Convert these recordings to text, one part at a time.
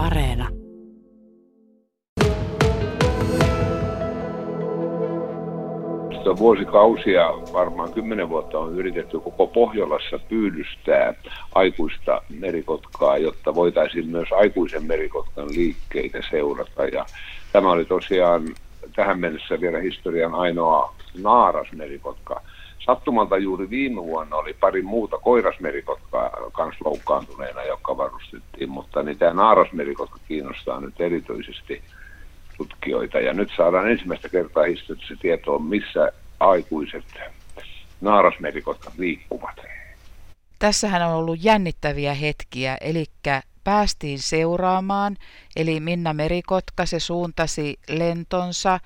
Areena. Vuosikausia, varmaan kymmenen vuotta on yritetty koko Pohjolassa pyydystää aikuista merikotkaa, jotta voitaisiin myös aikuisen merikotkan liikkeitä seurata. Ja tämä oli tosiaan tähän mennessä vielä historian ainoa naarasmerikotka. Sattumalta juuri viime vuonna oli pari muuta koirasmerikotkaa kanssa loukkaantuneena, jotka varustettiin, mutta niin tämä naarasmerikotka kiinnostaa nyt erityisesti tutkijoita. Ja nyt saadaan ensimmäistä kertaa historiassa tietoa, missä aikuiset naarasmerikotkat liikkuvat. Tässähän on ollut jännittäviä hetkiä, eli päästiin seuraamaan, eli Minna Merikotka, se suuntasi lentonsa,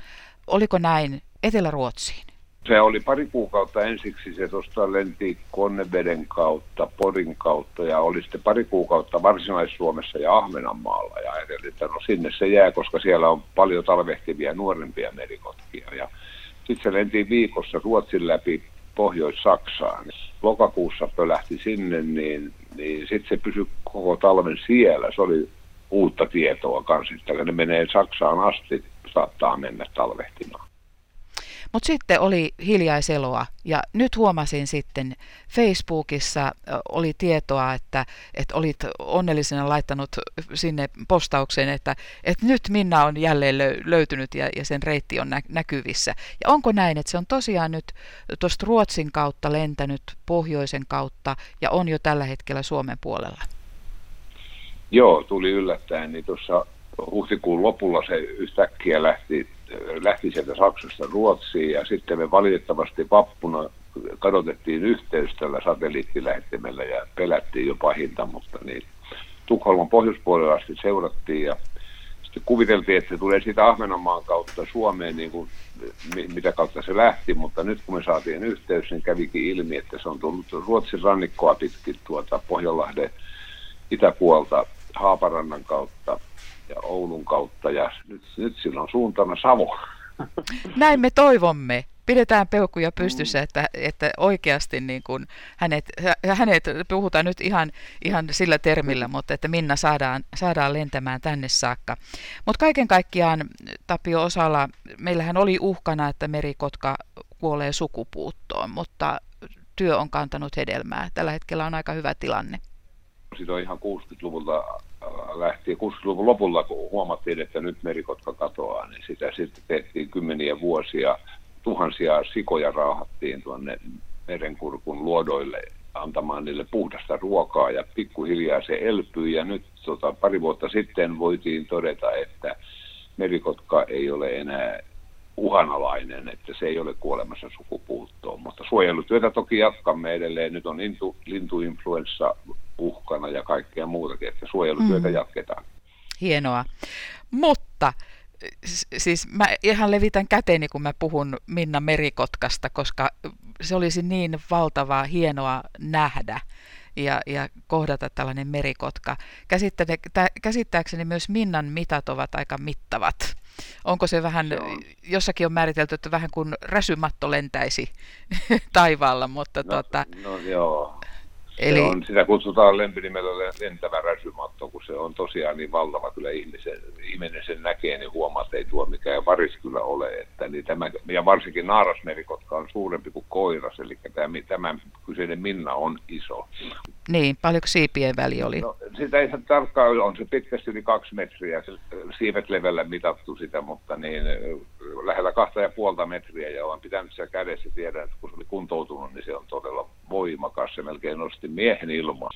oliko näin, Etelä-Ruotsiin? Se oli pari kuukautta ensiksi, se tuosta lenti Konneveden kautta, Porin kautta ja oli sitten pari kuukautta Varsinais-Suomessa ja Ahvenanmaalla ja ajattelin, että no sinne se jää, koska siellä on paljon talvehtivia nuorempia merikotkia ja sitten se lenti viikossa Ruotsin läpi Pohjois-Saksaan. Lokakuussa pölähti sinne, niin, niin sitten se pysyi koko talven siellä. Se oli uutta tietoa kanssa, että ne menee Saksaan asti, saattaa mennä talvehtimaan. Mutta sitten oli hiljaiseloa ja nyt huomasin sitten Facebookissa oli tietoa, että, että olit onnellisena laittanut sinne postaukseen, että, että nyt Minna on jälleen löytynyt ja, ja sen reitti on nä- näkyvissä. Ja onko näin, että se on tosiaan nyt tuosta Ruotsin kautta lentänyt pohjoisen kautta ja on jo tällä hetkellä Suomen puolella? Joo, tuli yllättäen, niin tuossa huhtikuun lopulla se yhtäkkiä lähti lähti sieltä Saksasta Ruotsiin ja sitten me valitettavasti vappuna kadotettiin yhteys tällä satelliittilähettimellä ja pelättiin jo pahinta, mutta niin. Tukholman pohjoispuolella asti seurattiin ja sitten kuviteltiin, että se tulee siitä Ahvenanmaan kautta Suomeen, niin kuin, mitä kautta se lähti, mutta nyt kun me saatiin yhteys, niin kävikin ilmi, että se on tullut Ruotsin rannikkoa pitkin tuota Pohjanlahden itäpuolta Haaparannan kautta ja Oulun kautta ja nyt, nyt sillä on suuntana Savo. Näin me toivomme. Pidetään peukkuja pystyssä, että, että oikeasti niin kuin hänet, hänet, puhutaan nyt ihan, ihan sillä termillä, mutta että Minna saadaan, saadaan lentämään tänne saakka. Mutta kaiken kaikkiaan Tapio Osala, meillähän oli uhkana, että merikotka kuolee sukupuuttoon, mutta työ on kantanut hedelmää. Tällä hetkellä on aika hyvä tilanne. Siitä on ihan 60-luvulta lähti 60-luvun lopulla, kun huomattiin, että nyt merikotka katoaa, niin sitä sitten tehtiin kymmeniä vuosia. Tuhansia sikoja raahattiin tuonne merenkurkun luodoille antamaan niille puhdasta ruokaa ja pikkuhiljaa se elpyy ja nyt tota, pari vuotta sitten voitiin todeta, että merikotka ei ole enää uhanalainen, että se ei ole kuolemassa sukupuuttoon. Mutta suojelutyötä toki jatkamme edelleen. Nyt on lintu, lintuinfluenssa uhkana ja kaikkea muutakin, että suojelutyötä mm. jatketaan. Hienoa. Mutta siis mä ihan levitän käteeni, kun mä puhun Minna Merikotkasta, koska se olisi niin valtavaa hienoa nähdä ja, ja kohdata tällainen merikotka. Käsittääkseni myös Minnan mitat ovat aika mittavat. Onko se vähän, se on. jossakin on määritelty, että vähän kuin räsymatto lentäisi taivaalla, mutta no, tuota... No joo, Eli... Se on, sitä kutsutaan lempinimellä lentävä räsymatto, kun se on tosiaan niin valtava kyllä ihmisen, ihminen sen näkee, niin huomaa, että ei tuo mikään varis kyllä ole. Että niin tämä, ja varsinkin naarasmerikotka on suurempi kuin koiras, eli tämä, tämä kyseinen Minna on iso. Niin, paljonko siipien väli oli? No, sitä ei saa tarkkaan, on se pitkästi yli kaksi metriä, siivet levällä mitattu sitä, mutta niin lähellä kahta ja puolta metriä. Ja olen pitänyt siellä kädessä tiedän, että kun se oli kuntoutunut, niin se on todella voimakas, se melkein nosti miehen ilmaan.